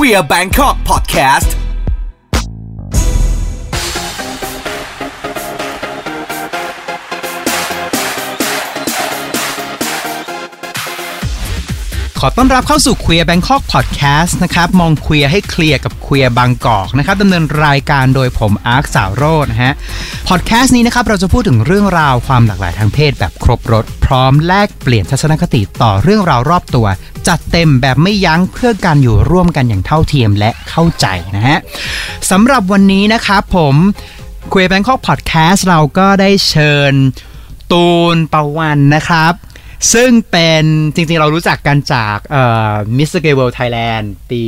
Queer Bangkok Podcast ขอต้อนรับเข้าสู่ Queer Bangkok Podcast นะครับ มองเคลียร์ให้เคลียร์กับ Queer บางกอกนะครับดำเนินรายการโดยผมอาร์คสาวโรจน์นะฮะพอดแคสต์นี้นะครับ เราจะพูดถึงเรื่องราวความหลากหลายทางเพศแบบครบรถ พร้อมแลกเปลี่ยนทัศนคติต่อเรื่องราวรอบตัว จัดเต็มแบบไม่ยั้งเพื่อการอยู่ร่วมกันอย่างเท่าเทียมและเข้าใจนะฮะสำหรับวันนี้นะครับผม Queer Bangkok Podcast เราก็ได้เชิญตูนปะวันนะครับ ซึ่งเป็นจริงๆเรารู้จักกันจากเอ่อ Mr. Gay World Thailand ปี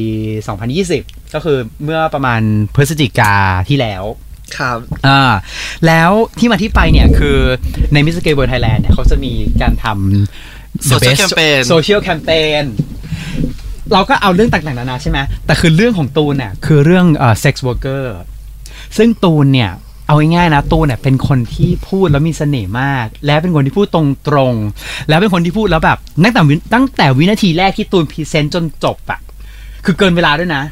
2020 ก็คือเมื่อประมาณพฤศจิกาที่แล้วครับอ่าแล้วที่มาที่ไปเนี่ยคือใน Mr. Gay World Thailand เนี่ยเขาจะมีการทำ The Social Best Campaign Social Campaign เราก็เอาเรื่องต่างๆนานาใช่ไหมแต่คือเรื่องของตูนเนี่ยคือเรื่องเอ่อ sex worker ซึ่งตูนเนี่ย เอาง่ายๆนะตูนเนี่ยเป็นคนที่พูดแล้วมีเสน่ห์มาก และเป็นคนที่พูดตรงๆ แล้วเป็นคนที่พูดแล้วแบบตั้งแต่วิตั้งแต่วินาทีแรกที่ตูนพรีเซนต์จนจบอะคือเกินเวลาด้วยนะ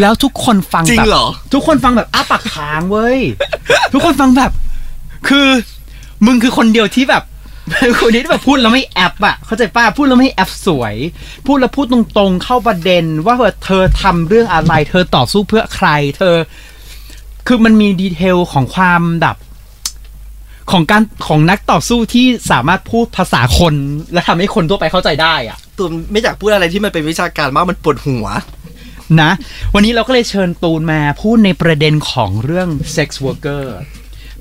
แล้วทุกคนฟังจริงแบบเหรอทุกคนฟังแบบอ้าปากค้างเว้ย ทุกคนฟังแบบ คือมึงคือคนเดียวที่แบบคนนี้ที่แบบพูดแล้วไม่แอปอะเข้าใจป้าพูดแล้วไม่แอปสวย พูดแล้วพูดตรงๆ เข้าประเด็น ว่าเธอทำเรื่องอะไร เธอต่อสู้เพื่อใคร เธอ คือมันมีดีเทลของความแบบของการของนักต่อสู้ที่สามารถพูดภาษาคน และทำให้คนทั่วไปเข้าใจได้อะตูนไม่อยากพูดอะไรที่มันเป็นวิชาการมากมันปวดหัว นะ วันนี้เราก็เลยเชิญตูนมาพูดในประเด็นของเรื่อง sex worker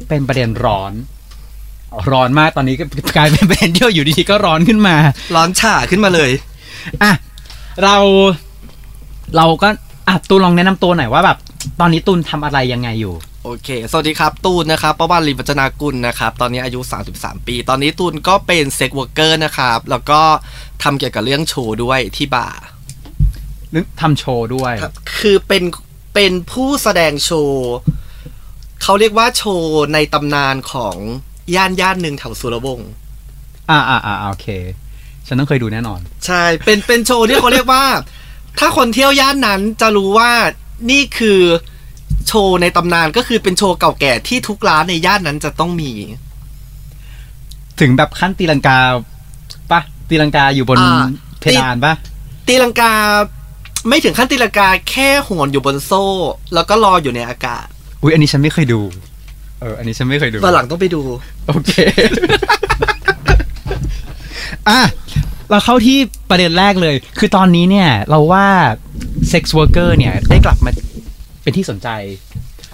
เป็นประเด็นร้อน ร้อนมากตอนนี้ก็กลายเป็นประเด็นที่อยู่ดีๆก็ร้อนขึ้นมา ร้อนฉ่าขึ้นมาเลยอะเราเราก็อะตูนลองแนะนำตัวหน่อยว่าแบบ ตอนนี้ตูนทำอะไรยังไงอยู่ โอเค สวัสดีครับ ตูนนะครับประวันลิมวัจนากุลนะครับ ตอนนี้อายุ 33 ปี ตอนนี้ตูนก็เป็นเซ็กวอร์เกอร์นะครับ แล้วก็ทำเกี่ยวกับเรื่องโชว์ด้วยที่บาร์นึกทำโชว์ด้วยครับคือเป็นเป็นผู้แสดงโชว์เขาเรียกว่าโชว์ในตำนานของย่านย่านหนึ่งแถวสุรวงศ์อ่าอ่าอ่าโอเค ฉันต้องเคยดูแน่นอน ใช่ เป็นเป็นโชว์ที่เขาเรียกว่า ถ้าคนเที่ยวย่านนั้นจะรู้ว่า นี่คือโชว์ในตำนานก็คือเป็นโชว์เก่าแก่ที่ทุกร้านในย่านนั้นจะต้องมี ถึงแบบขั้นตีลังกาปะตีลังกาอยู่บนอ่า เพดานปะตีลังกาไม่ถึงขั้นตีลังกาแค่โหนอยู่บนโซ่ แล้วก็รออยู่ในอากาศอุ้ยอันนี้ฉันไม่เคยดู เออ อันนี้ฉันไม่เคยดูวันหลังต้องไปดู โอเค อะ เราเข้าที่ประเด็นแรกเลย คือตอนนี้เนี่ย เราว่า sex worker เนี่ย ได้กลับมาเป็นที่สนใจ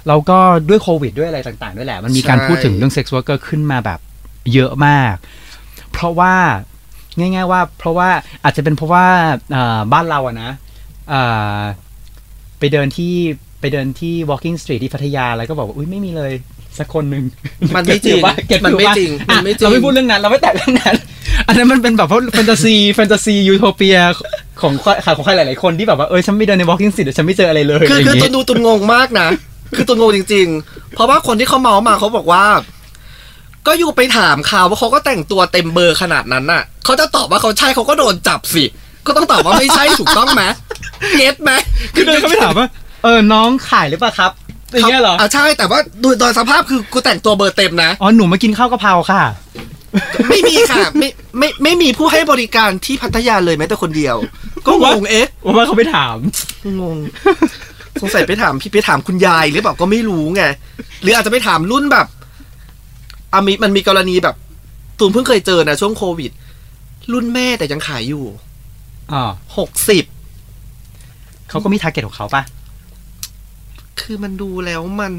เราก็ด้วยโควิดด้วยอะไรต่างๆ ด้วยแหละ มันมีการใช่พูดถึงเรื่อง sex worker ขึ้นมาแบบเยอะมาก เพราะว่าง่าย ๆ ว่า เพราะว่าอาจจะเป็นเพราะว่าอ่าบ้านเราอะนะอ่าไปเดินที่ไปเดินที่ walking street ที่พัทยาแล้วก็บอกว่าอุ้ยไม่มีเลยสักคนหนึ่งมันไม่จริงเก็ตมันไม่ฟิลปะจริงอะมันไม่จริงเราไม่พูดเรื่องนั้น เราไม่แตะเรื่องนั้น อันนั้นมันเป็นแบบว่าแฟนตาซีแฟนตาซียูโทเปียของใครของใครหลายๆคนที่แบบว่าเออฉันไม่เดินใน walking street เดี๋ยวฉันไม่เจออะไรเลยคืออะไรอคือย่างตุงี้นดตูนงงมากนะ คือตูนงงจริง ๆ เพราะว่าคนที่เขาเมาส์มาเขาบอกว่า ก็อยู่ไปถามเขาว่าเขาก็แต่งตัวเต็มเบอร์ขนาดนั้นน่ะเขาจะตอบว่าเขาใช่เขาก็โดนจับสิก็ต้องตอบว่าไม่ใช่ถูกต้องไหม get ไหมคือเดินเขาไปถามว่าเออน้องขายหรือเปล่าครับอย่างเงี้ยเหรออะใช่แต่ว่าโดยโดยสภาพคือกูแต่งตัวเบอร์เต็มนะอ๋อหนูมากินข้าวกะเพราค่ะ ไม่มีค่ะ ไม่ไม่ไม่มีผู้ให้บริการที่พัทยาเลยแม้แต่คนเดียว ก็งงเอ๊ะว่าเขาไปถาม งง สงสัยไปถามพี่ไปถามคุณยายหรือเปล่าก็ไม่รู้ไง หรืออาจจะไปถามรุ่นแบบอามีมันมีกรณีแบบตูนเพิ่งเคยเจอนะช่วงโควิด รุ่นแม่แต่ยังขายอยู่อ๋อหกสิบเขาก็มีทาร์เก็ตของเขาปะคือมันดูแล้วมัน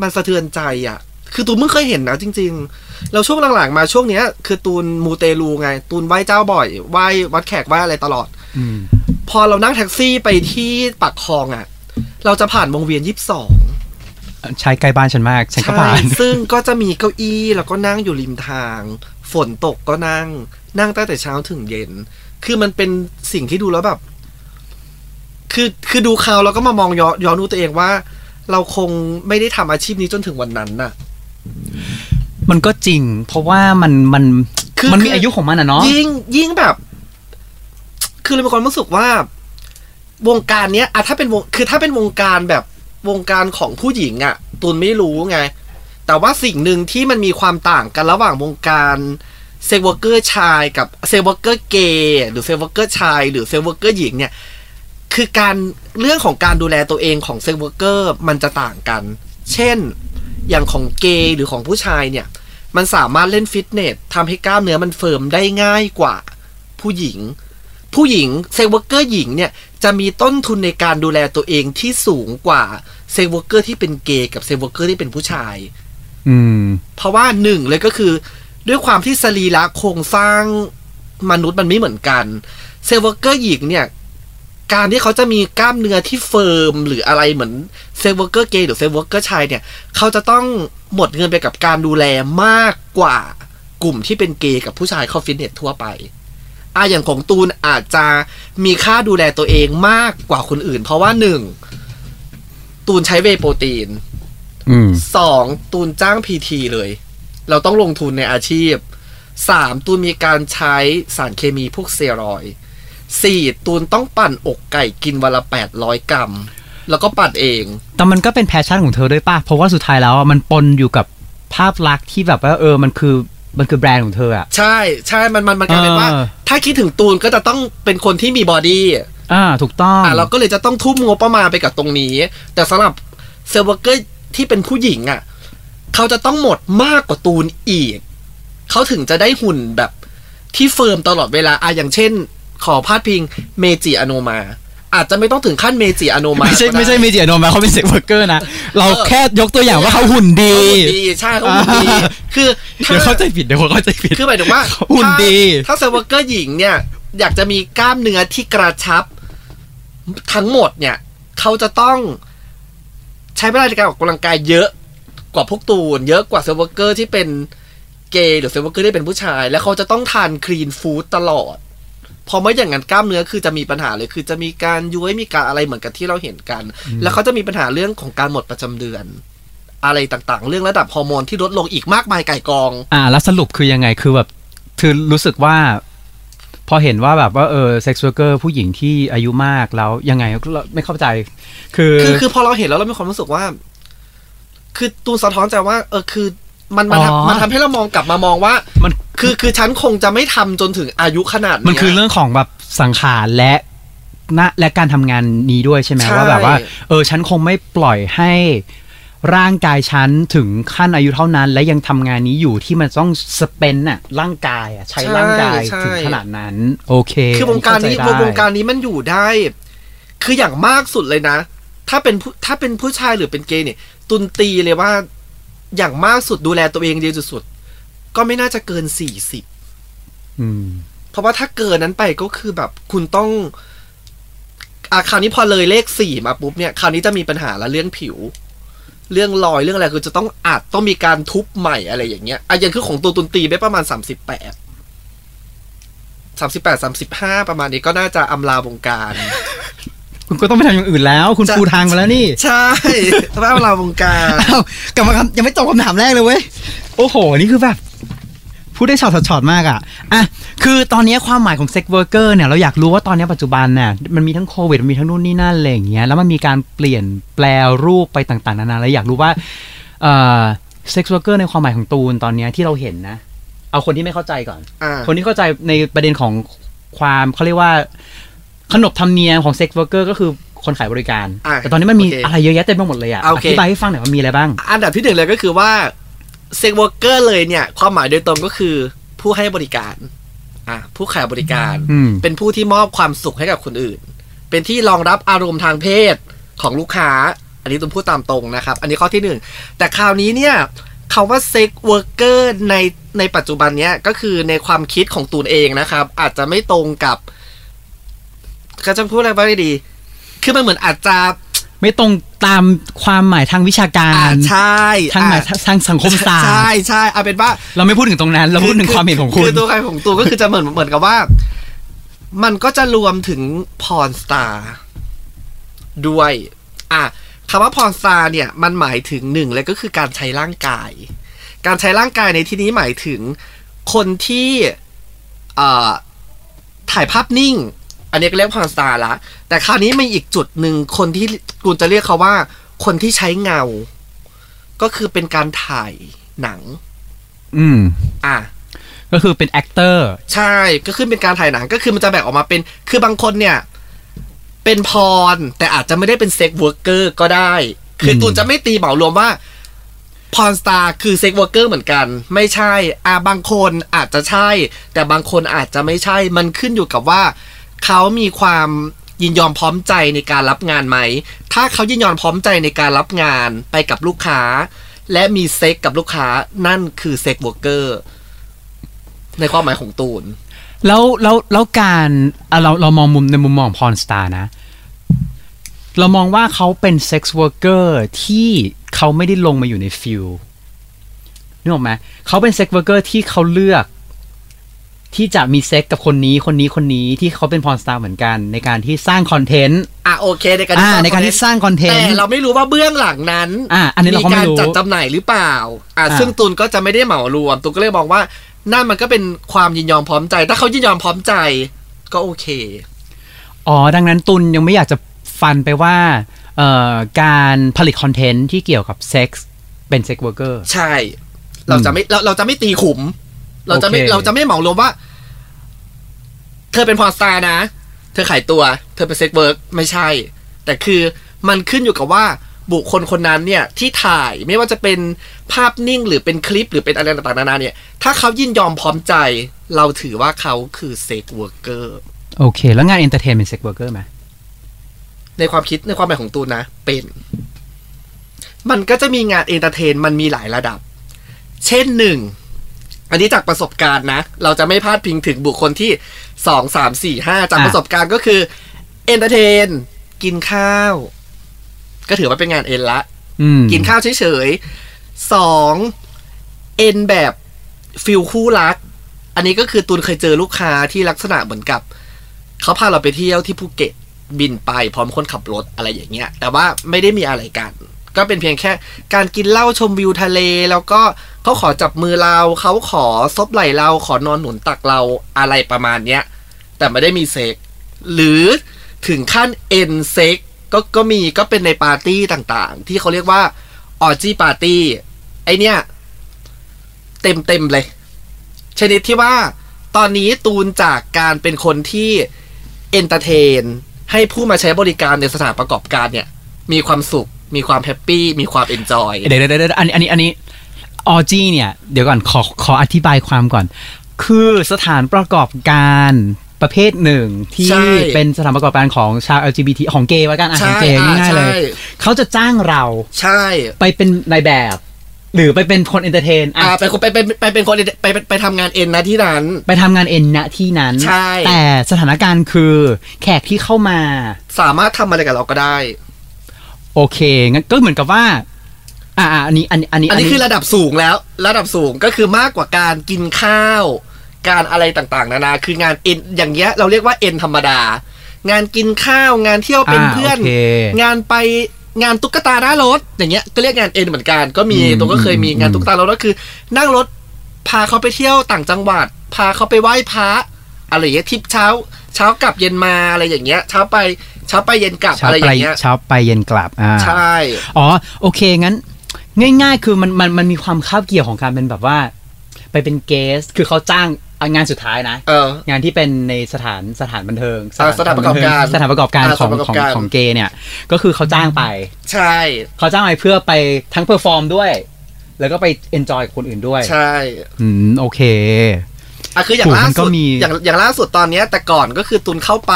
มันสะเทือนใจอะ่ะ คือตูนเพิ่งเคยเห็นนะจริง ๆ แล้วช่วงหลังๆมาช่วงเนี้ย คือตูนมูเตลูไง ตูนไหว้เจ้าบ่อยไหว้วัดแขกไหว้อะไรตลอดอืมพอเรานั่งแท็กซี่ไปที่ปากคลองอะ่ะ เราจะผ่านวงเวียนยี่สิบสองใช้ใกล้บ้านฉันมากฉันก็ผ่านซึ่งก็จะมีเก้าอี้แล้วก็นั่งอยู่ริมทาง ฝนตกก็นั่ง นั่งตั้งแต่เช้าถึงเย็น คือมันเป็นสิ่งที่ดูแล้วแบบ คือคือดูเขาแล้วก็มามองย้อนย้อนดูตัวเองว่า เราคงไม่ได้ทำอาชีพนี้จนถึงวันนั้นน่ะ มันก็จริง เพราะว่ามันมันคือมันมีคืออ อายุของมันอะเนาะ ยิ่งยิ่งแบบคือคือเรามีความรู้สึกว่า วงการเนี้ยอะถ้าเป็นวงคือถ้าเป็นวงการแบบวงการของผู้หญิงอะตูนไม่รู้ไง แต่ว่าสิ่งหนึ่งที่มันมีความต่างกันระหว่างวงการ sex worker ชายกับ sex worker เกย์หรือ sex worker ชาย หรือ sex worker หญิงเนี่ย คือการเรื่องของการดูแลตัวเองของ sex worker มันจะต่างกัน เช่น อย่างของเกย์หรือของผู้ชายเนี่ย มันสามารถเล่นฟิตเนสทำให้กล้ามเนื้อมัน firm ได้ง่ายกว่าผู้หญิง ผู้หญิง sex worker หญิงเนี่ยจะมีต้นทุนในการดูแลตัวเองที่สูงกว่า sex worker ที่เป็นเกย์กับ sex worker ที่เป็นผู้ชาย อืม เพราะว่าหนึ่งเลยก็คือ ด้วยความที่สรีระโครงสร้างมนุษย์มันไม่เหมือนกัน sex worker หญิงเนี่ย การที่เขาจะมีกล้ามเนื้อที่ firm หรืออะไรเหมือน sex worker เกย์หรือ sex worker ชายเนี่ย เขาจะต้องหมดเงินไปกับการดูแลมากกว่ากลุ่มที่เป็นเกย์กับผู้ชายเข้าฟิตเนสทั่วไปอะอย่างของตูนอาจจะมีค่าดูแลตัวเองมากกว่าคนอื่น เพราะว่าหนึ่งตูนใช้ whey protein อืมสองตูนจ้าง PT เลย เราต้องลงทุนในอาชีพสามตูนมีการใช้สารเคมีพวกสเตียรอยด์ สี่ตูนต้องปั่นอกไก่กินวันละแปดร้อยกรัม แล้วก็ปั่นเอง แต่มันก็เป็น passion ของเธอด้วยป่ะ เพราะว่าสุดท้ายแล้วอะมันปนอยู่กับภาพลักษณ์ที่แบบว่าเออมันคือมันคือแบรนด์ของเธออะ ใช่ใช่มันมันมันกลายเป็นว่าเออถ้าคิดถึงตูนก็จะต้องเป็นคนที่มี bodyอ่าถูกต้องอะเราก็เลยจะต้องทุ่มงบประมาณไปกับตรงนี้ แต่สำหรับ sex worker ที่เป็นผู้หญิงอะ เขาจะต้องหมดมากกว่าตูนอีก เขาถึงจะได้หุ่นแบบที่ firm ตลอดเวลาอะอย่างเช่น ขอพาดพิงเมจิอโณมา อาจจะไม่ต้องถึงขั้นเมจิอโณมาไม่ใช่ก็ได้ไม่ใช่เมจิโนมาเขาเป็น sex worker นะ เราแค่ยกตัวอย่างว่าเขาหุ่นดีเขาหุ่นดีใช่เขาหุ่นดีอ่าคือถ้าเดี๋ยวเข้าใจผิดเดี๋ยวคนเข้าใจผิดคือหมายถึงว่าหุ่นดี ถ้าถ้าเซอร์เวอร์เกอร์หญิงเนี่ย อยากจะมีกล้ามเนื้อที่กระชับ ทั้งหมดเนี่ยเขาจะต้องใช้เวลาในการออกกำลังกายเยอะกว่าพวกตูน เยอะกว่า sex worker ที่เป็นเกย์หรือ sex worker ที่เป็นผู้ชาย แล้วเขาจะต้องทาน clean food ตลอด พอไม่อย่างนั้นกล้ามเนื้อคือจะมีปัญหาเลยคือจะมีการย้วยมีการอะไรเหมือนกับที่เราเห็นกัน แล้วเขาจะมีปัญหาเรื่องของการหมดประจำเดือน อะไรต่างๆ เรื่องระดับฮอร์โมนที่ลดลงอีกมากมายไก่กอง อ่า แล้วสรุปคือยังไงคือแบบคือรู้สึกว่า พอเห็นว่าแบบว่าเออ sex worker ผู้หญิงที่อายุมากแล้วยังไงเราไม่เข้าใจ คือคือคือพอเราเห็นแล้วเรามีความรู้สึกว่า คือตูนสะท้อนใจว่า เออคือมันมันอ๋อทำมันทำให้เรามองกลับมามองว่ามัน คือคือฉันคงจะไม่ทำจนถึงอายุขนาดนี้มันคือเรื่องของแบบสังขารและนะและการทำงานนี้ด้วยใช่ไหมใช่ว่าแบบว่า เออฉันคงไม่ปล่อยให้ร่างกายฉันถึงขั้นอายุเท่านั้น และยังทำงานนี้อยู่ที่มันต้องสเปนน่ะร่างกายอะใช้ร่างกายใช่ถึงขนาดนั้น โอเค คือวงการนี้เข้ใจได้วงการนี้มันอยู่ได้ คืออย่างมากสุดเลยนะ ถ้าเป็นผู้ถ้าเป็นผู้ชายหรือเป็นเกย์เนี่ย ตุนตีเลยว่าอย่างมากสุดดูแลตัวเองดีสุดๆ ก็ไม่น่าจะเกินสี่สิบอืมเพราะว่าถ้าเกินนั้นไปก็คือแบบคุณต้องอะคราวนี้พอเลยเลขสี่มาปุ๊บเนี่ยคราวนี้จะมีปัญหาละเรื่องผิว เรื่องรอยเรื่องอะไรคือจะต้องอาจต้องมีการทุบใหม่อะไรอย่างเงี้ยอะอย่างคือของตัวตูนตีไปประมาณสามสิบแปดสามสิบแปดสามสิบห้าประมาณนี้ก็น่าจะอำลาวงการ คุณก็ต้องไปทำอย่างอื่นแล้ว คุณจะปูทางมาแล้วนี่ ใช่ต้องอำลาวงการอ้าวกลับมาคำยังไม่จบคำถามแรกเลยเว้ย โอ้โห นี่คือแบบพูดได้ช็อตช็อตๆมากอะ อะ คือตอนนี้ความหมายของ sex worker เนี่ยเราอยากรู้ว่าตอนนี้ปัจจุบันเนี่ยมันมีทั้งโควิดมันมีทั้งนู่นนี่นั่นอะไรอย่างเงี้ย แล้วมันมีการเปลี่ยนแปรรูปไปต่างๆ นานา แล้วอยากรู้ว่าเอ่อ sex worker ในความหมายของตูนตอนเนี้ยที่เราเห็นนะ เอาคนที่ไม่เข้าใจก่อนอ่าคนที่เข้าใจในประเด็นของความเขาเรียกว่า ขนบธรรมเนียมของ sex worker ก็คือคนขายบริการอะแต่ตอนนี้มันมีโอเคอะไรเยอะแยะเต็มไปหมดเลยอะโอเคอธิบายให้ฟังหน่อยว่ามีอะไรบ้าง อันดับที่หนึ่งเลยก็คือว่า sex worker เลยเนี่ย ความหมายโดยตรงก็คือผู้ให้บริการอะผู้ขายบริการอืมเป็นผู้ที่มอบความสุขให้กับคนอื่น เป็นที่รองรับอารมณ์ทางเพศของลูกค้า อันนี้ต้องพูดตามตรงนะครับ อันนี้ข้อที่หนึ่งแต่คราวนี้เนี่ยคำว่า sex worker ในในปัจจุบันเนี้ยก็คือในความคิดของตูนเองนะครับ อาจจะไม่ตรงกับก็จะพูดอะไรบ้างดี คือมันเหมือนอาจจะ ไม่ตรงตามความหมายทางวิชาการอ่าใช่ทางหมายอะทางสังคมศาสตใช่ร์ใช่เอาเป็นว่า เราไม่พูดถึงตรงนั้น เราพูดถึงความเห็นของคุณคือตัวใครของตัวก็คือจะเหมือนเหมือนกับว่า มันก็จะรวมถึงพรสตาร์ด้วย อะคำว่าพรสตาร์เนี่ย มันหมายถึงหนึ่งเลยก็คือการใช้ร่างกาย การใช้ร่างกายในที่นี้หมายถึงคนที่เอ่อถ่ายภาพนิ่ง อันนี้ก็เรียกพรสตาร์ละ แต่คราวนี้มีอีกจุดหนึ่งคนที่กูจะเรียกเขาว่า คนที่ใช้เงา ก็คือเป็นการถ่ายหนัง อืม อะก็คือเป็น actor ใช่ก็คือเป็นการถ่ายหนังก็คือมันจะแบ่งออกมาเป็น คือบางคนเนี่ย เป็น porn แต่อาจจะไม่ได้เป็น sex worker ก็ได้ คืออืมตูนจะไม่ตีเหมารวมว่า porn star คือ sex worker เหมือนกัน ไม่ใช่ อ่าบางคนอาจจะใช่ แต่บางคนอาจจะไม่ใช่ มันขึ้นอยู่กับว่า เขามีความยินยอมพร้อมใจในการรับงานไหม ถ้าเขายินยอมพร้อมใจในการรับงานไปกับลูกค้า และมีเซ็กส์กับลูกค้านั่นคือ sex worker ในความหมายของตูน แล้วแล้วแล้วการเราเรามองมุมในมุมมอง porn star นะ เรามองว่าเขาเป็นเซ็กซ์ว r ร์เกอร์ที่เขาไม่ได้ลงมาอยู่ใน field นึกออกไหมเขาเป็นเซ็กซ์ว r ร์เกอร์ที่เขาเลือก ที่จะมีเซ็กส์กับคนนี้คนนี้คนนี้ที่เขาเป็น porn star เหมือนกัน ในการที่สร้างคอนเทนต์อะโอเคในการอ่าสร้างในการที่สร้างคอนเทนต์แต่เราไม่รู้ว่าเบื้องหลังนั้นอ่าอันนี้เราก็ไม่รู้การจัดจำหน่ายหรือเปล่าอ่าอ่าซึ่งตูนก็จะไม่ได้เหมารวมตูนก็เลยมองว่านั่นมันก็เป็นความยินยอมพร้อมใจ ถ้าเขายินยอมพร้อมใจ ก็โอเคอ๋อดังนั้นตูนยังไม่อยากจะฟันไปว่าเอ่อการผลิตคอนเทนต์ที่เกี่ยวกับเซ็กส์เป็นเซ็กซ์ r ว r ร์เกอร์ใช่ เราจะไม่เราเราจะไม่ตีคลุม เราจะไม่โอเคเราจะไม่เหมารวมว่า เธอเป็น porn star นะ เธอขายตัว เธอเป็น sex work ไม่ใช่ แต่คือมันขึ้นอยู่กับว่าบุคคลคนนั้นเนี่ยที่ถ่ายไม่ว่าจะเป็นภาพนิ่งหรือเป็นคลิปหรือเป็นอะไรต่างๆนานาเนี่ย ถ้าเขายินยอมพร้อมใจ เราถือว่าเขาคือ sex worker โอเค แล้วงาน entertain เป็นเซ็กซ์ r ว r ร์เกอร์ไหมในความคิดในความหมายของตูนนะ เป็น มันก็จะมีงาน entertain มันมีหลายระดับ เช่นหนึ่ง อันนี้จากประสบการณ์นะ เราจะไม่พาดพิงถึงบุคคลที่สองสามสี่ห้าจากอะประสบการณ์ก็คือ entertain กินข้าว ก็ถือว่าเป็นงาน en ละอืมกินข้าวเฉยๆสอง en แบบ feel คู่รัก อันนี้ก็คือตูนเคยเจอลูกค้าที่ลักษณะเหมือนกับ เขาพาเราไปเที่ยวที่ภูเก็ตบินไปพร้อมคนขับรถอะไรอย่างเงี้ย แต่ว่าไม่ได้มีอะไรกัน ก็เป็นเพียงแค่ การกินเหล้าชมวิวทะเลแล้วก็ เขาขอจับมือเราเขาขอซบไหล่เราขอนอนหนุนตักเราอะไรประมาณเนี้ย แต่ไม่ได้มีเซ็กหรือถึงขั้นเอ็นเซ็กก็ก็มีก็เป็นในปาร์ตี้ต่างๆ ที่เขาเรียกว่า orgy party ไอเนี้ยเต็มเต็มๆเลย ชนิดที่ว่าตอนนี้ตูนจากการเป็นคนที่ entertai n ให้ผู้มาใช้บริการในสถานประกอบการเนี่ย มีความสุข มีความ happy มีความ enjoy เดี๋ยวเดี๋ยวเดี๋ยวอันนี้อันนี้อันนี้ ออจีเนี่ย เดี๋ยวก่อนขอขออธิบายความก่อน คือสถานประกอบการประเภทหนึ่งที่ใช่เป็นสถานประกอบการของชาว LGBT ของเกย์ว่ากันอะของเกย์ใช่อะง่ายๆเลย ใช่ เขาจะจ้างเราใช่ไปเป็นนายแบบ หรือไปเป็นคน entertain อ่าไปคนไปไปไปเป็นคนไปไปไปทำงานเอ็นนะที่นั้น ไปทำงานเอ็นณที่นั้น ใช่ แต่สถานการณ์คือแขกที่เข้ามา สามารถทำอะไรกับเราก็ได้ โอเค งั้นก็เหมือนกับว่า อ่าอ่าอันนี้อันนี้อันนี้อันนี้คือระดับสูงแล้ว ระดับสูงก็คือมากกว่าการกินข้าว การอะไรต่างๆ นานาคืองานเอ็นอย่างเงี้ยเราเรียกว่าเอ็นธรรมดา งานกินข้าวงานเที่ยวเป็นอ่าเพื่อนโอเคงานไปงานตุ๊กตาหน้ารถอย่างเงี้ยก็เรียกงานเอ็นเหมือนกันก็มีอืมตัวก็เคยมีอืมงานตุ๊กตาหน้ารถก็คือ นั่งรถพาเขาไปเที่ยวต่างจังหวัด พาเขาไปไหว้พระอะไรอย่างเงี้ยทริปเช้า เช้ากลับเย็นมาอะไรอย่างเงี้ย เช้าไปเช้าไปเย็นกลับเช้าอะไรอไปย่างเงี้ยเช้าไปเย็นกลับอ่าใช่ อ๋อโอเคงั้น ง่าย ๆ คือมันมันมันมีความคาบเกี่ยวของการเป็นแบบว่า ไปเป็นเกส คือเขาจ้างอะงานสุดท้ายนะ เออ งานที่เป็นในสถานสถานบันเทิงอ่าสถานประกอบการสถานประกอบการอ่าของสถานประกขออบงการของเกย์เนี่ย ก็คือเขาจ้างไป ใช่ เขาจ้างไปเพื่อไปทั้ง perform ด้วย แล้วก็ไป enjoy กับคนอื่นด้วย ใช่ อืมโอเคอะคืออย่างโหล่ามันก็สุดมีอย่างอย่างล่าสุดตอนเนี้ยแต่ก่อนก็คือตูนเข้าไป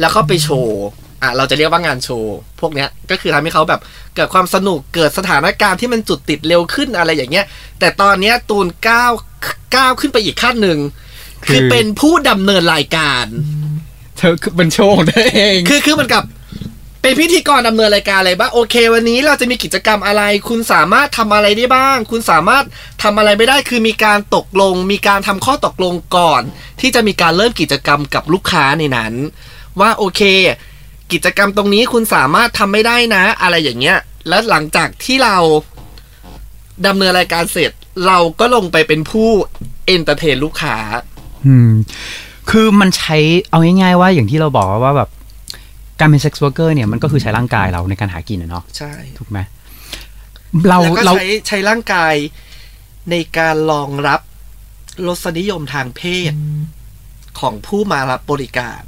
แล้วเข้าไปโชว์ อะเราจะเรียกว่างานโชว์ พวกเนี้ยก็คือทำให้เขาแบบเกิดความสนุกเกิดสถานการณ์ที่มันจุดติดเร็วขึ้นอะไรอย่างเงี้ย แต่ตอนเนี้ยตูนก้าวก้าวขึ้นไปอีกขั้นหนึ่งคือคือเป็นผู้ดำเนินรายการ เธอคือเป็นโชว์ของเธอเอง คือคือเหมันกับเป็นพิธีกรดำเนินรายการอะไรบ้างโอเค วันนี้เราจะมีกิจกรรมอะไร คุณสามารถทำอะไรได้บ้าง คุณสามารถทำอะไรไม่ได้คือมีการตกลง มีการทำข้อตกลงก่อน ที่จะมีการเริ่มกิจกรรมกับลูกค้าในนั้น ว่าโอเค กิจกรรมตรงนี้คุณสามารถทำไม่ได้นะ อะไรอย่างเงี้ย แล้วหลังจากที่เราดำเนินรายการเสร็จ เราก็ลงไปเป็นผู้entertain ลูกค้า อืม คือมันใช้เอาง่ายๆว่าอย่างที่เราบอกว่าแบบการเป็น sex worker เนี่ยมันก็คือใช้ร่างกายเราในการหากินอะเนาะใช่ถูกไหมเราแล้วก็เราใช้ใช้ร่างกายในการรองรับรสนิยมทางเพศของผู้มารับบริการ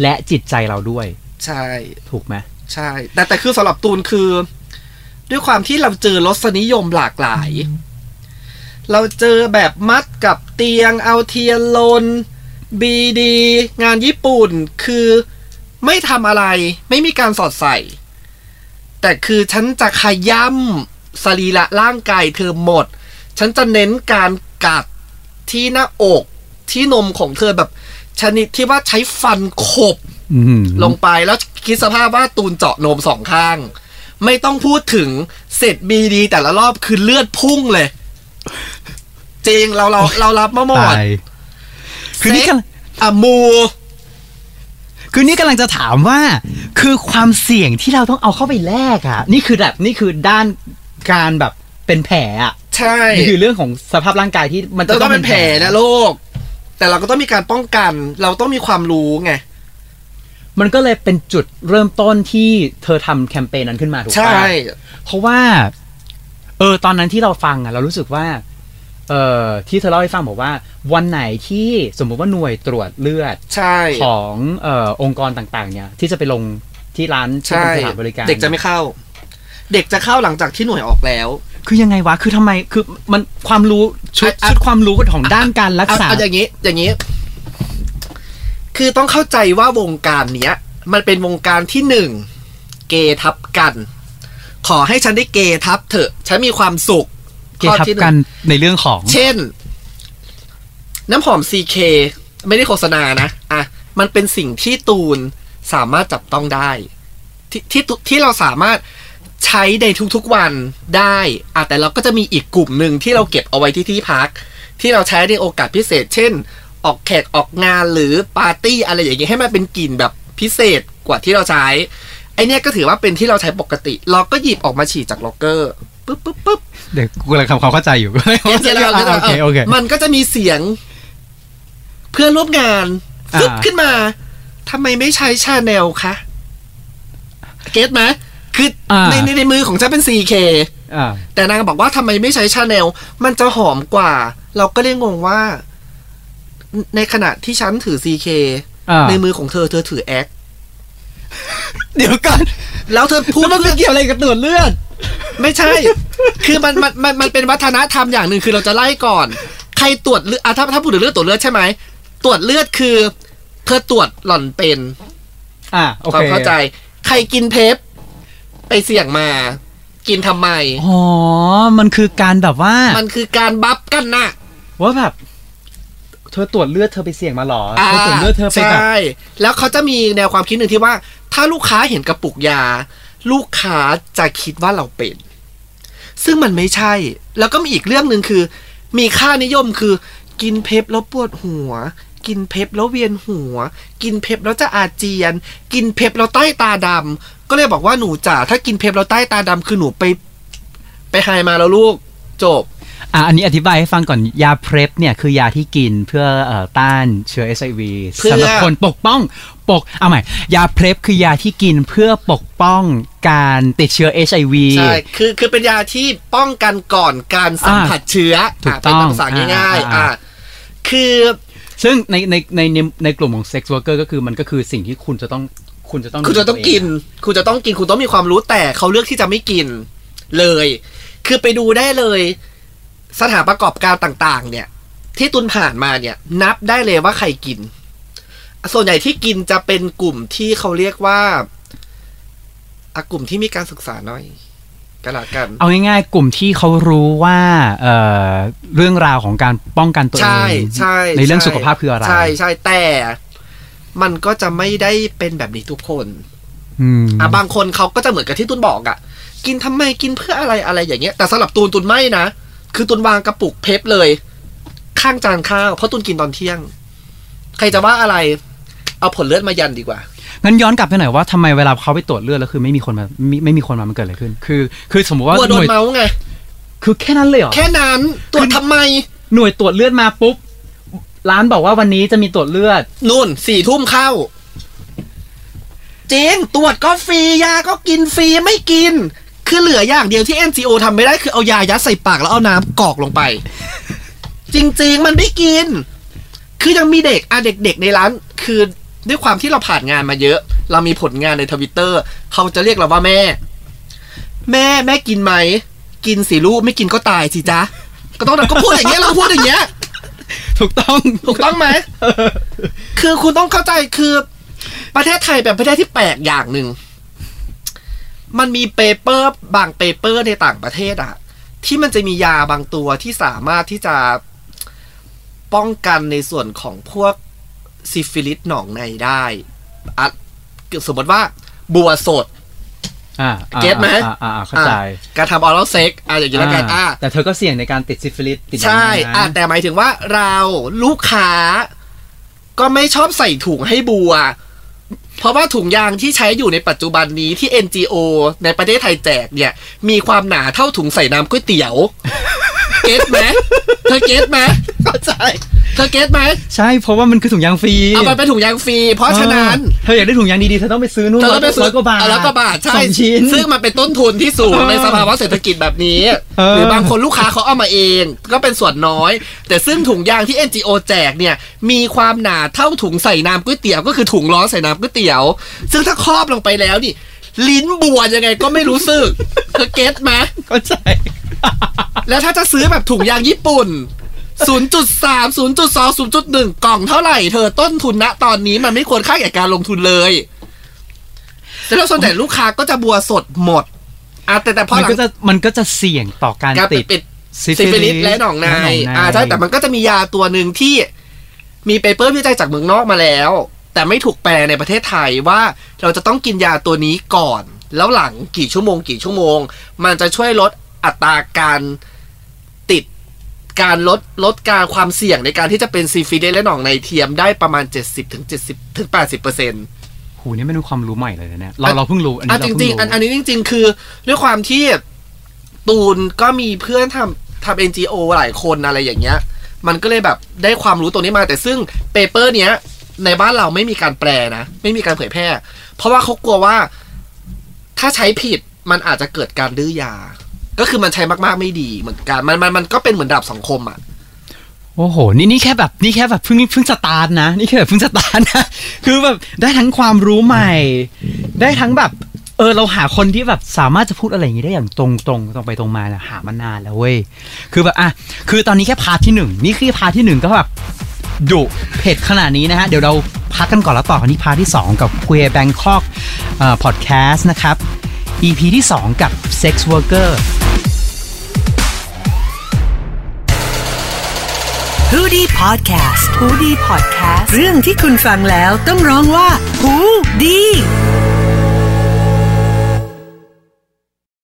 และจิตใจเราด้วย ใช่ถูกไหมใช่ แต่แต่คือสำหรับตูนคือ ด้วยความที่เราเจอรสนิยมหลากหลาย เราเจอแบบมัดกับเตียงเอาเทียนลนบีดี งานญี่ปุ่นคือไม่ทำอะไร ไม่มีการสอดใส่ แต่คือฉันจะขย้ำสรีระร่างกายเธอหมด ฉันจะเน้นการกัดที่หน้าอกที่นมของเธอแบบชนิดที่ว่าใช้ฟันขบอืม ลงไปแล้วคิดสภาพว่าตูนเจาะนมสองข้าง ไม่ต้องพูดถึงเสร็จบีดี แต่ละรอบคือเลือดพุ่งเลย จริงเราเราเรารับมาหมดตายคือนี่กำลังอะมู คือนี่กำลังจะถามว่า คือความเสี่ยงที่เราต้องเอาเข้าไปแลกอะนี่คือแบบนี่คือด้านการแบบเป็นแผลอะใช่นี่คือเรื่องของสภาพร่างกายที่มันเราจะต้องเป็นแผลนะโลกแต่เราก็ต้องมีการป้องกัน เราต้องมีความรู้ไง มันก็เลยเป็นจุดเริ่มต้นที่เธอทำแคมเปญนั้นขึ้นมาถูกใช่ปะเพราะว่า เออ ตอนนั้นที่เราฟังอะเรารู้สึกว่า เอ่อที่เธอเล่าให้ฟังบอกว่า วันไหนที่สมมุติว่าหน่วยตรวจเลือดใช่ ของเอ่อองค์กรต่างๆ เนี่ย ที่จะไปลงที่ร้านที่ใช่เป็นสถานบริการเด็กจะไม่เข้า เด็กจะเข้าหลังจากที่หน่วยออกแล้ว คือยังไงวะ คือทำไม คือมันความรู้ชุดอะชุดความรู้ของด้านการรักษาเอเออย่างนี้ อย่างนี้ คือต้องเข้าใจว่าวงการเนี้ย มันเป็นวงการที่หนึ่งเกย์ทับกัน ขอให้ฉันได้เกย์ทับเถอะ ฉันมีความสุขเกทับข้อที่หงกันในเรื่องของ เช่น น้ำหอม CK ไม่ได้โฆษณานะอะมันเป็นสิ่งที่ตูนสามารถจับต้องได้ ที่ที่ตุที่เราสามารถใช้ในทุกๆวันได้อะแต่เราก็จะมีอีกกลุ่มหนึ่งที่เราเก็บเอาไว้ที่ที่พัก ที่เราใช้ในโอกาสพิเศษ เช่น ออกแขกออกงานหรือปาร์ตี้อะไรอย่างเงี้ยให้มันเป็นกลิ่นแบบพิเศษกว่าที่เราใช้ไอเนี้ยก็ถือว่าเป็นที่เราใช้ปกติ เราก็หยิบออกมาฉีดจากล็อกเกอร์ปุ๊บปุ๊บปุ๊บเดี๋ยวกูกำลังทำความเข้าใจอยู่เดี๋ยวเราโอเคโอเคมันก็จะมีเสียง เพื่อนร่วมงานฟึบอ่าขึ้นมาทำไมไม่ใช้ชาแนลคะ get ไหมคืออาในในในมือของฉันเป็น 4K อ่าแต่นางบอกว่าทำไมไม่ใช้ชาแนลมันจะหอมกว่า เราก็เลยงงว่า ในขณะที่ฉันถือ 4K อ่าในมือของเธอเธอถือแอคเดี๋ยวก่อนแล้วเธอพูดแล้วมันไม่เกี่ยวอะไรกับตรวจเลือด ไม่ใช่ คือมันมันมันมันเป็นวัฒนธรรมอย่างหนึ่งคือเราจะไล่ก่อน ใครตรวจเลือดอะถ้าถ้าพูดถึงเรื่องตรวจเลือดใช่ไหม ตรวจเลือดคือ เธอตรวจหล่อนเป็น อ่าโอความเคเข้าใจ ใครกินเพปไปเสี่ยงมา กินทำไม อ๋อ มันคือการแบบว่า มันคือการบัฟกันน่ะว่าแบบ เธอตรวจเลือดเธอไปเสี่ยงมาเหรอเธอตรวจเลือดเธอไปแบบใช่แล้วเขาจะมีแนวความคิดหนึ่งที่ว่า ถ้าลูกค้าเห็นกระปุกยา ลูกค้าจะคิดว่าเราเป็น ซึ่งมันไม่ใช่ แล้วก็มีอีกเรื่องหนึ่งคือ มีค่านิยมคือ กินเพปแล้วปวดหัว กินเพปแล้วเวียนหัว กินเพปแล้วจะอาเจียน กินเพปแล้วใต้ตาดำก็เลยบอกว่าหนูจ๋าถ้ากินเพปแล้วใต้ตาดำคือหนูไป ไปไฮมาแล้วลูก จบ อะอันนี้อธิบายให้ฟังก่อนยาเพรสเนี่ยคือยาที่กินเพื่อเอ่อต้านเชื้อ HIV เพื่อ สำหรับคนปกป้องปกเอาใหม่ยาเพรสคือยาที่กินเพื่อปกป้องการติดเชื้อ HIV ใช่ คือคือเป็นยาที่ป้องกันก่อนการสัมผัสเชื้อถูกะเป็นต้องภาษาง่ายๆอ่า อะคือ ซึ่งในในในในในกลุ่มของ sex worker ก็คือมันก็คือสิ่งที่คุณจะต้องคุณจะต้องคุณจะต้องกิน คุณจะต้องกิน คุณต้องมีความรู้แต่เขาเลือกที่จะไม่กินเลย คือไปดูได้เลย สถานประกอบการต่างๆ เนี่ย ที่ตุนผ่านมาเนี่ย นับได้เลยว่าใครกิน ส่วนใหญ่ที่กินจะเป็นกลุ่มที่เขาเรียกว่าอะกลุ่มที่มีการศึกษาหน่อยกันละกัน เอาง่ายๆ กลุ่มที่เขารู้ว่าเอ่อเรื่องราวของการป้องกันตัวเอใช่งใช่ในเรื่องช่สุขภาพคืออะไร ใช่ใช่แต่ มันก็จะไม่ได้เป็นแบบนี้ทุกคนอืมอะบางคนเขาก็จะเหมือนกับที่ตุนบอกอะ่ะ กินทำไมกินเพื่ออะไรอะไรอย่างเงี้ย แต่สำหรับตูนตุนไม่นะ คือตุนวางกระปุกเพปเลย ข้างจานข้าวเพราะตุนกินตอนเที่ยง ใครจะว่าอะไร เอาผลเลือดมายันดีกว่า งั้นย้อนกลับไปหน่อยว่าทำไมเวลาเขาไปตรวจเลือดแล้วคือไม่มีคนมาไม่ไม่มีคนมามันเกิดอะไรขึ้น คือคือสมมติว่ากลัวโดหน่นวยเมาส์ไง คือแค่นั้นเลยเหรอ แค่นั้นตรวจทำไม หน่วยตรวจเลือดมาปุ๊บ ร้านบอกว่าวันนี้จะมีตรวจเลือด นู่นสี่ทุ่มเข้า จริง ตรวจก็ฟรียาก็กินฟรีไม่กิน คือเหลืออย่างเดียวที่ NGO ทำไม่ได้คือเอายายัดใส่ปากแล้วเอาน้ำกรอกลงไป จริง ๆ มันไม่กิน คือยังมีเด็กอะเด็ก ๆ ในร้าน คือด้วยความที่เราผ่านงานมาเยอะ เรามีผลงานในทวิตเตอร์เขาจะเรียกเราว่าแม่ แม่แม่กินไหมกินสิลูกไม่กินก็ตายสิจ๊ะก็ต้องก็พูดอย่างเงี้ยเราพูดอย่างเงี้ยถูกต้องถูกต้องไหมคือคุณต้องเข้าใจคือประเทศไทยเป็นประเทศที่แปลกอย่างหนึ่ง มันมี paper บาง paper ในต่างประเทศอะที่มันจะมียาบางตัวที่สามารถที่จะป้องกันในส่วนของพวกซิฟิลิสหนองในได้อะสมมติว่าบัวสดอ่า get ไหมอ่าอ่าอ่าเข้าใจอะการทำ oral sex อะอย่างนี้แล้วกันอะแต่เธอก็เสี่ยงในการติดซิฟิลิสติดใช่อย่างนั้นนะอะแต่หมายถึงว่าเราลูกค้า ก็ไม่ชอบใส่ถุงให้บัว เพราะว่าถุงยางที่ใช้อยู่ในปัจจุบันนี้ที่ NGO ในประเทศไทยแจกเนี่ย มีความหนาเท่าถุงใส่น้ำก๋วยเตี๋ยว เก็ตไหมเธอเก็ตไหมเข้าใจ เธอเก็ตไหมใช่เพราะว่ามันคือถุงยางฟรีเอาไปเป็นถุงยางฟรีเพราะฉะนั้นเธออยากได้ถุงยางดีๆเธอต้องไปซื้อนู่นเธอก็ไปซื้ร้อยกว่าบาทแล้วก็บาทใช่สองชิ้นซึ่งมันเป็นต้นทุนที่สูงเออในสภาวะเศรษฐกิจแบบนี้เออหรือบางคนลูกค้าเขาเอามาเอง ก็เป็นส่วนน้อย แต่ซึ่งถุงยางที่ NGO แจกเนี่ยมีความหนาเท่าถุงใส่น้ำก๋วยเตี๋ยวก็คือถุงล้อใส่น้ำก๋วยเตี๋ยว ซึ่งถ้าครอบลงไปแล้วนี่ลิ้นบัวยังไงก็ไม่รู้สึกเธอ get ไหมเข้าใจ แล้วถ้าจะซื้อแบบถุงยางญี่ปุ่น 0.3 0.2 0.1กล่องเท่าไหร่ เธอต้นทุนณตอนนี้มันไม่ควรค่าแก่การลงทุนเลยแต่แล้วส่วนใหญ่ลูกค้าก็จะบัวสดหมดอะแต่แต่พอมันหลังก็จะมันก็จะเสี่ยงต่อการการติดติดซิฟิลิสและหนองในอ่าใช่แต่มันก็จะมียาตัวหนึ่งที่มี paper วิจัยจากเมืองนอกมาแล้ว แต่ไม่ถูกแปลในประเทศไทยว่าเราจะต้องกินยาตัวนี้ก่อน แล้วหลังกี่ชั่วโมงกี่ชั่วโมง มันจะช่วยลดอัตราการติด การลดลดการความเสี่ยงในการที่จะเป็นซีฟิลิสและหนองในเทียมได้ประมาณ 70ถึง70ถึง80เปอร์เซ็นต์หูนี่ไม่รู้ความรู้ใหม่เลยนะเนี่ยเราเราเพิ่งรู้อันนี้อะเราจเพิ่ริงงๆอันรู้อันนี้จริง ๆ คือ ด้วยความที่ตูนก็มีเพื่อนทำทำ NGO หลายคนอะไรอย่างเงี้ย มันก็เลยแบบได้ความรู้ตรงนี้มาแต่ซึ่ง paper เนี้ย ในบ้านเราไม่มีการแปลนะ ไม่มีการเผยแพร่ เพราะว่าเขากลัวว่า ถ้าใช้ผิดมันอาจจะเกิดการดื้อยา ก็คือมันใช้มากๆไม่ดีเหมือนกันมันมันมันก็เป็นเหมือนดาบสองคมอะโอ้โห นี่นี่แค่แบบนี่แค่แบบเพิ่งเพิ่งสตาร์ทนะ นี่แค่แบบเพิ่งสตาร์ทนะ คือแบบได้ทั้งความรู้ใหม่ ได้ทั้งแบบ เออเราหาคนที่แบบสามารถจะพูดอะไรอย่างนี้ได้อย่างตรงตรงตรงไปตรงมาเนี่ยหามานานแล้วเว้ย คือแบบอะ คือตอนนี้แค่ part ที่หนึ่งนี่คือ part ที่หนึ่งก็แบบดุเผ็ดขนาดนี้นะฮะ เดี๋ยวเราพักกันก่อนแล้วต่อกันที่ part ที่สองกับ Queer Bangkok เอ่อ podcast นะครับ EP ที่สองกับ Sex Worker ฮูดี้พอดแคสต์ฮูดี้พอดแคสต์เรื่องที่คุณฟังแล้วต้องร้องว่าฮูดี